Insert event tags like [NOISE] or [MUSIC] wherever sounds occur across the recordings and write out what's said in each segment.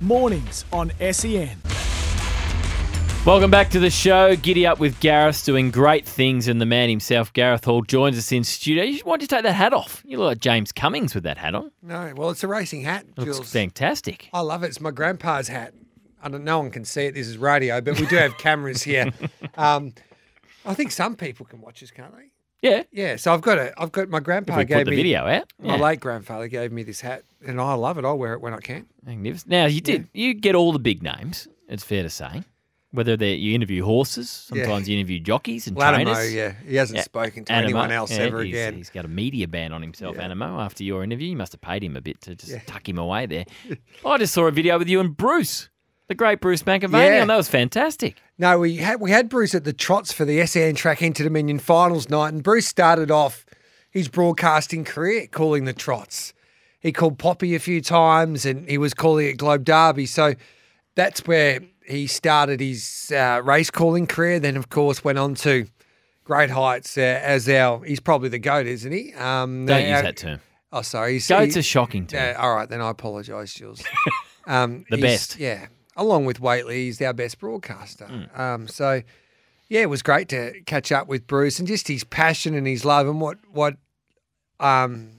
Mornings on E SEN. Welcome back to the show. Giddy up with Gareth doing great things, and the man himself, Gareth Hall, joins us in studio. You why don't you take that hat off? You look like James Cummings with that hat on. No, well, it's a racing hat, Looks Jules. fantastic. I love it. It's my grandpa's hat. I don't, no one can see it. This is radio, but we do have cameras here. [LAUGHS] Um, I think some people can watch us, can't they? Yeah, Yeah. So I've got a. I've got my grandpa if we gave put the me video out. My Yeah. late grandfather gave me this hat, and I love it. I'll wear it when I can. Magnificent. Now you did. You get all the big names. It's fair to say. Whether they you interview horses, Yeah. sometimes you interview jockeys and Latimer, trainers. yeah, he hasn't Yeah, spoken to Animo, anyone else yeah, ever he's, again. He's got a media ban on himself. Animo, after your interview. You must have paid him a bit to just tuck him away there. [LAUGHS] I just saw a video with you and Bruce, the great Bruce McAvaney, Yeah. and that was fantastic. No, we had we had Bruce at the trots for the SEN Track Inter Dominion Finals night, and Bruce started off his broadcasting career calling the trots. He called Poppy a few times, and he was calling it Globe Derby. So that's where he started his uh, race calling career. Then, of course, went on to great heights uh, as our. He's probably the goat, isn't he? Um, Don't our- use that term. Oh, sorry. He's, Goat's he- a shocking term. Yeah, all right, then I apologise, Jules. [LAUGHS] Um, The best. Yeah. Along with Whateley, he's our best broadcaster. Mm. Um, so, yeah, it was great to catch up with Bruce and just his passion and his love and what what um,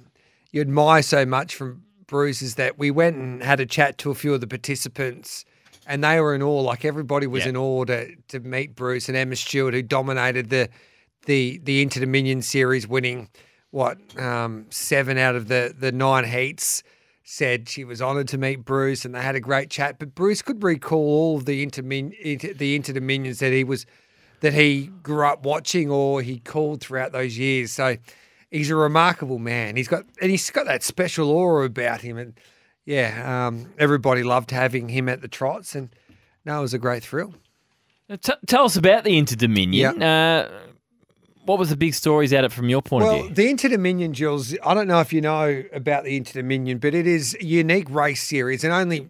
you admire so much from Bruce is that we went and had a chat to a few of the participants and they were in awe. Like everybody was Yeah. in awe to, to meet Bruce and Emma Stewart, who dominated the the the Inter Dominion series, winning what um, seven out of the the nine heats. Said she was honoured to meet Bruce, and they had a great chat. But Bruce could recall all of the intermin- inter, the Inter Dominions that he was that he grew up watching or he called throughout those years. So he's a remarkable man. He's got and he's got that special aura about him, and yeah, um, everybody loved having him at the trots, and no, it was a great thrill. T- tell us about the Inter Dominion. Uh, what was the big stories out of it from your point Well, of view? Well, the Inter Dominion, Jules, I don't know if you know about the Inter Dominion, but it is a unique race series and only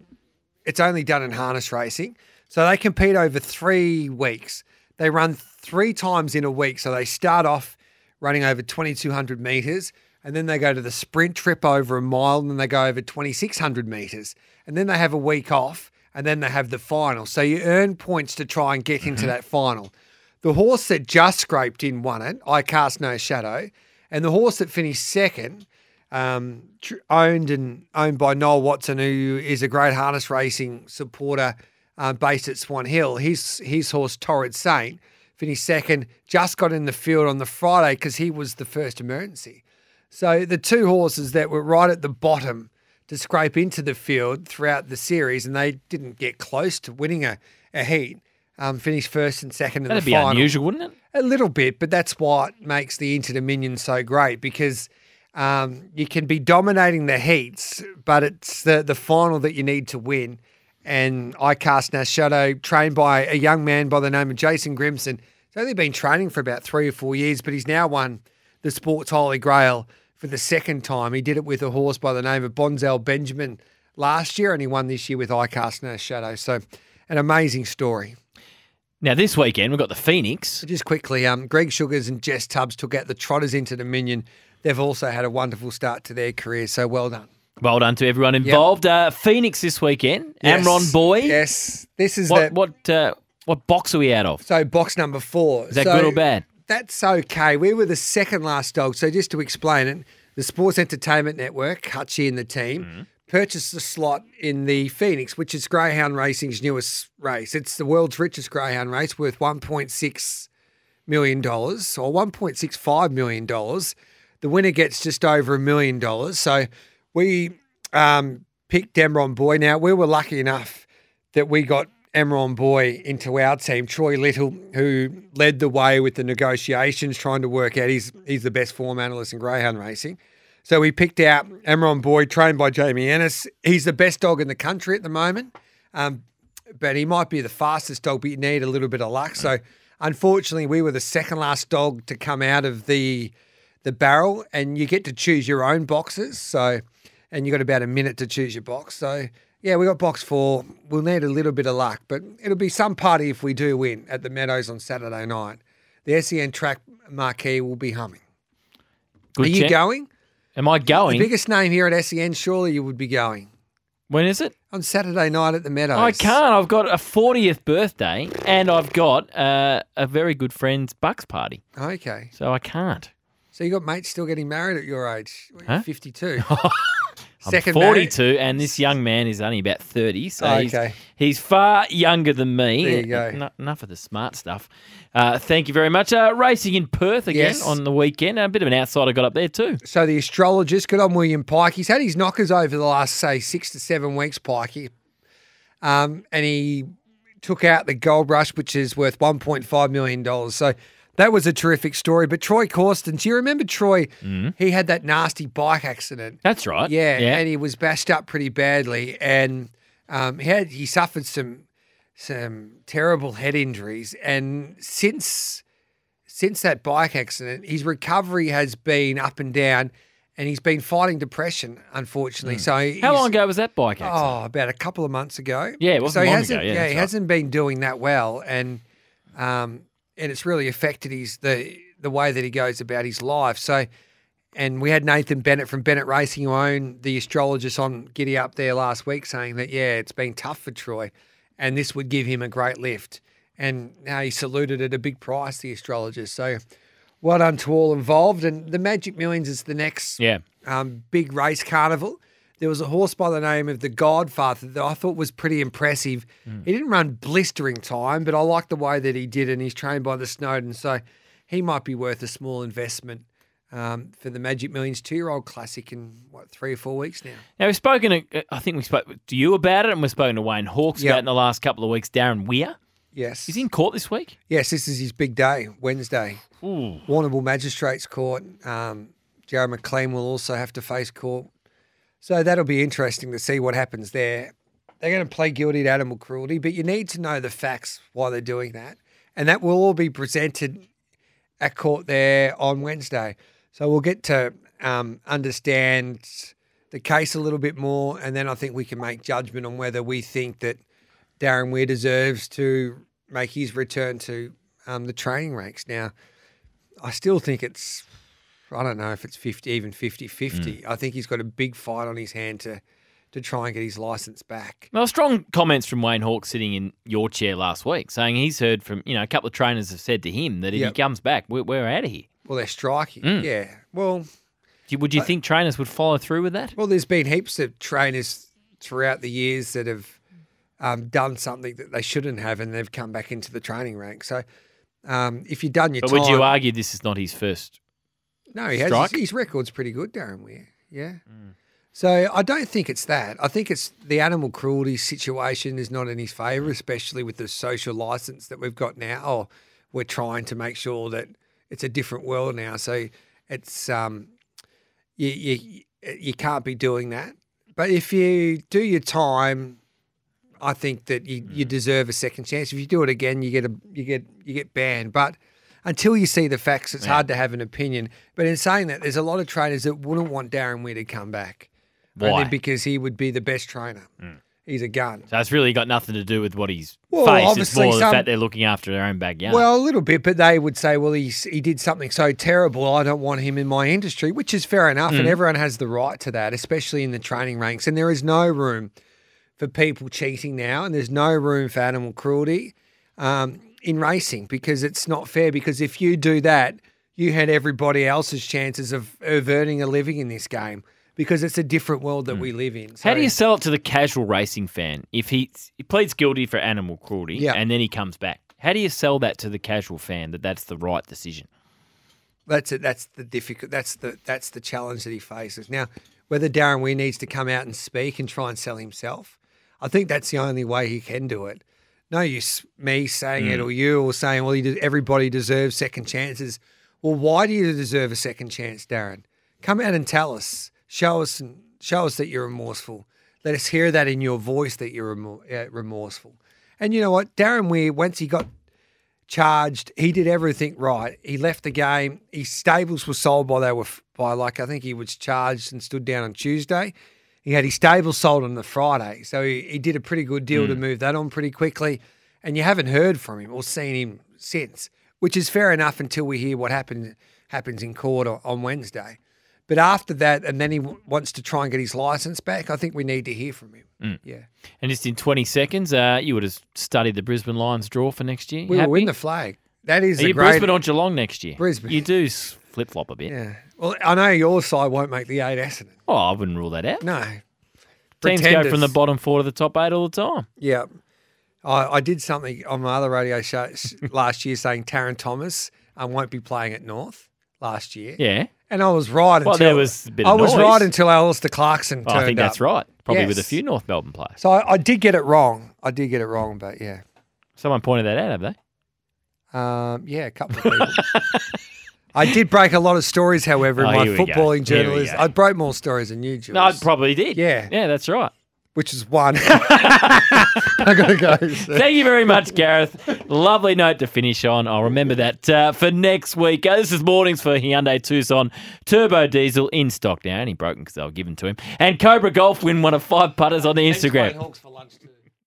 it's only done in harness racing. So they compete over three weeks. They run three times in a week. So they start off running over 2,200 metres and then they go to the sprint trip over a mile and then they go over 2,600 metres. And then they have a week off and then they have the final. So you earn points to try and get into mm-hmm. that final. The horse that just scraped in won it. I cast no shadow, and the horse that finished second, um, tr- owned and owned by Noel Watson, who is a great harness racing supporter uh, based at Swan Hill. His his horse Torrid Saint finished second. Just got in the field on the Friday because he was the first emergency. So the two horses that were right at the bottom to scrape into the field throughout the series, and they didn't get close to winning a, a heat. Um, finished first and second in That'd the be unusual, wouldn't it? A little bit, but that's what makes the Inter Dominion so great because um, you can be dominating the heats, but it's the, the final that you need to win. And I cast No Shadow, trained by a young man by the name of Jason Grimson. He's only been training for about three or four years, but he's now won the Sports Holy Grail for the second time. He did it with a horse by the name of Bonzel Benjamin last year, and he won this year with I Cast No Shadow. So, an amazing story. Now, this weekend, we've got the Phoenix. Just quickly, um, Greg Sugars and Jess Tubbs took out the Trotters Inter Dominion. They've also had a wonderful start to their career, so well done. Well done to everyone involved. Uh, Phoenix this weekend. Yes. Amron Boy. Yes, this is What the what uh, what box are we out of? so box number four. Is that So good or bad? That's okay. We were the second last dog. So just to explain it, the Sports Entertainment Network, Hutchie and the team, Mm-hmm. Purchased a slot in the Phoenix, which is Greyhound Racing's newest race. It's the world's richest Greyhound race, worth one point six million dollars or one point six five million dollars. The winner gets just over a million dollars. So we um, picked Emron Boy. Now we were lucky enough that we got Emron Boy into our team. Troy Little, who led the way with the negotiations, trying to work out he's he's the best form analyst in greyhound racing. So we picked out Emron Boy, trained by Jamie Ennis. He's the best dog in the country at the moment. Um, but he might be the fastest dog, but you need a little bit of luck. So unfortunately, we were the second last dog to come out of the the barrel, and you get to choose your own boxes. So, and you got about a minute to choose your box. So. Yeah, we got box four. We'll need a little bit of luck, but it'll be some party if we do win at the Meadows on Saturday night. The SEN track marquee will be humming. Good Are you going? Am I going? The biggest name here at SEN, surely you would be going. when is it? On Saturday night at the Meadows. I can't. I've got a 40th birthday and I've got uh, a very good friend's Bucks party. Okay. So I can't. So you got mates still getting married at your age? Huh? 52. [LAUGHS] I'm Second marriage? 42 and this young man is only about 30. So he's, Okay. he's far younger than me. There you go. En- enough of the smart stuff. Uh, thank you very much. Uh, racing in Perth again Yes. on the weekend. A bit of an outsider got up there too. So the astrologist, good on William Pike. He's had his knockers over the last, say, six to seven weeks, Pikey. Um, and he took out the gold rush, which is worth $1.5 million. So that was a terrific story. But Troy Corsten, do you remember Troy? He had that nasty bike accident. That's right. Yeah, Yeah. and he was bashed up pretty badly, and um, he had he suffered some some terrible head injuries, and since since that bike accident, his recovery has been up and down, and he's been fighting depression, unfortunately. So How long ago was that bike accident? Oh, about a couple of months ago. Yeah, it wasn't so he long hasn't, ago. Yeah, he right. hasn't been doing that well, and um, and it's really affected his the the way that he goes about his life. So, and we had Nathan Bennett from Bennett Racing, who owned the astrologist on Giddy Up there last week, saying that yeah, it's been tough for Troy, and this would give him a great lift. And now he saluted at a big price, the astrologist. So, well done to all involved. And the Magic Millions is the next Yeah. um, big race carnival. There was a horse by the name of the Godfather that I thought was pretty impressive. He didn't run blistering time, but I like the way that he did, and he's trained by the Snowden, so he might be worth a small investment um, for the Magic Millions two-year-old classic in what three or four weeks now. Now we've spoken. To, I think we spoke to you about it, and we've spoken to Wayne Hawkes Yep. about it in the last couple of weeks. Darren Weir, Yes, he's in court this week. yes, this is his big day, Wednesday. Ooh. Warrnambool Magistrates Court. Um, Jarrod McLean will also have to face court. So that'll be interesting to see what happens there. They're going to play guilty to animal cruelty, but you need to know the facts why they're doing that. And that will all be presented at court there on Wednesday. So we'll get to um, understand the case a little bit more, and then I think we can make judgment on whether we think that Darren Weir deserves to make his return to um, the training ranks. Now, I still think it's, I don't know if it's 50, even 50 50. I think he's got a big fight on his hand to, to try and get his license back. Well, strong comments from Wayne Hawkes sitting in your chair last week, saying he's heard from you know a couple of trainers have said to him that if Yep. he comes back, we're, we're out of here. Well, they're striking. Mm. Yeah. Well, you- Would you think trainers would follow through with that? well, there's been heaps of trainers throughout the years that have um, done something that they shouldn't have, and they've come back into the training rank. So, um, if you've done your But time, would you argue this is not his first? No, he has his, his record's pretty good, Darren Weir. Yeah. Hmm. So I don't think it's that. I think it's the animal cruelty situation is not in his favour, hmm. especially with the social license that we've got now. Oh, we're trying to make sure that it's a different world now. So it's um, you you you can't be doing that. But if you do your time, I think that you, you hmm. deserve a second chance. If you do it again, you get a you get you get banned. But until you see the facts, it's hard to have an opinion. But in saying that, there's a lot of trainers that wouldn't want Darren Weir to come back. Why? Only because he would be the best trainer. He's a gun. So it's really got nothing to do with what he's Well, faced. It's obviously more the fact they're looking after their own backyard. Well, a little bit, but they would say, well, he's, he did something so terrible, I don't want him in my industry, which is fair enough. Mm. And everyone has the right to that, especially in the training ranks. And there is no room for people cheating now, and there's no room for animal cruelty um, in racing because it's not fair. Because if you do that, you had everybody else's chances of, of earning a living in this game because it's a different world that we live in. Mm. How do you sell it to the casual racing fan if he, he pleads guilty for animal cruelty Yeah. and then he comes back? How do you sell that to the casual fan that that's the right decision? That's it. That's the difficult. That's the that's the challenge that he faces now. Whether Darren Weir needs to come out and speak and try and sell himself, I think that's the only way he can do it. No use me saying it or you or saying, well, de- everybody deserves second chances. Well, why do you deserve a second chance, Darren? Come out and tell us. Show us and show us that you're remorseful. Let us hear that in your voice that you're remor- uh, remorseful. And you know what? Darren Weir, once he got charged, he did everything right. He left the game. His stables were sold by they were f- by like I think he was charged and stood down on Tuesday. He had his stable sold on the Friday, so he, he did a pretty good deal to move that on pretty quickly. And you haven't heard from him or seen him since, which is fair enough until we hear what happened happens in court on Wednesday. But after that, and then he w- wants to try and get his license back. I think we need to hear from him. Yeah, And just in 20 seconds, uh, you would have studied the Brisbane Lions draw for next year. we You will win the flag. That is Are you great. Brisbane or Geelong next year? Brisbane. You do flip flop a bit. Yeah. Well, I know your side won't make the eight, Essendon. Oh, I wouldn't rule that out. No. Teams go from the bottom four to the top eight all the time. Yeah. I, I did something on my other radio show s- [LAUGHS] last year saying Tarryn Thomas uh, won't be playing at North last year. Yeah. And I was right Well, until there was a bit I of was noise. right until Alastair Clarkson Oh, turned I think that's up. right. Probably with a Yes. few North Melbourne players. So I, I did get it wrong. I did get it wrong, but yeah. Someone pointed that out, have they? Um, yeah, a couple of people. [LAUGHS] I did break a lot of stories, however, in Oh, my here we go. footballing Here we journalism. go. I broke more stories than you, Jules. No, I probably did. Yeah. Yeah, that's right. which is one. [LAUGHS] [LAUGHS] I gotta go. Thank you very much, Gareth. Lovely note to finish on. I'll remember that uh, for next week. Uh, this is mornings for Hyundai Tucson Turbo Diesel in stock now. Only broken because they were given to him. And Cobra Golf win one of five putters on the Instagram. Hawks for lunch too.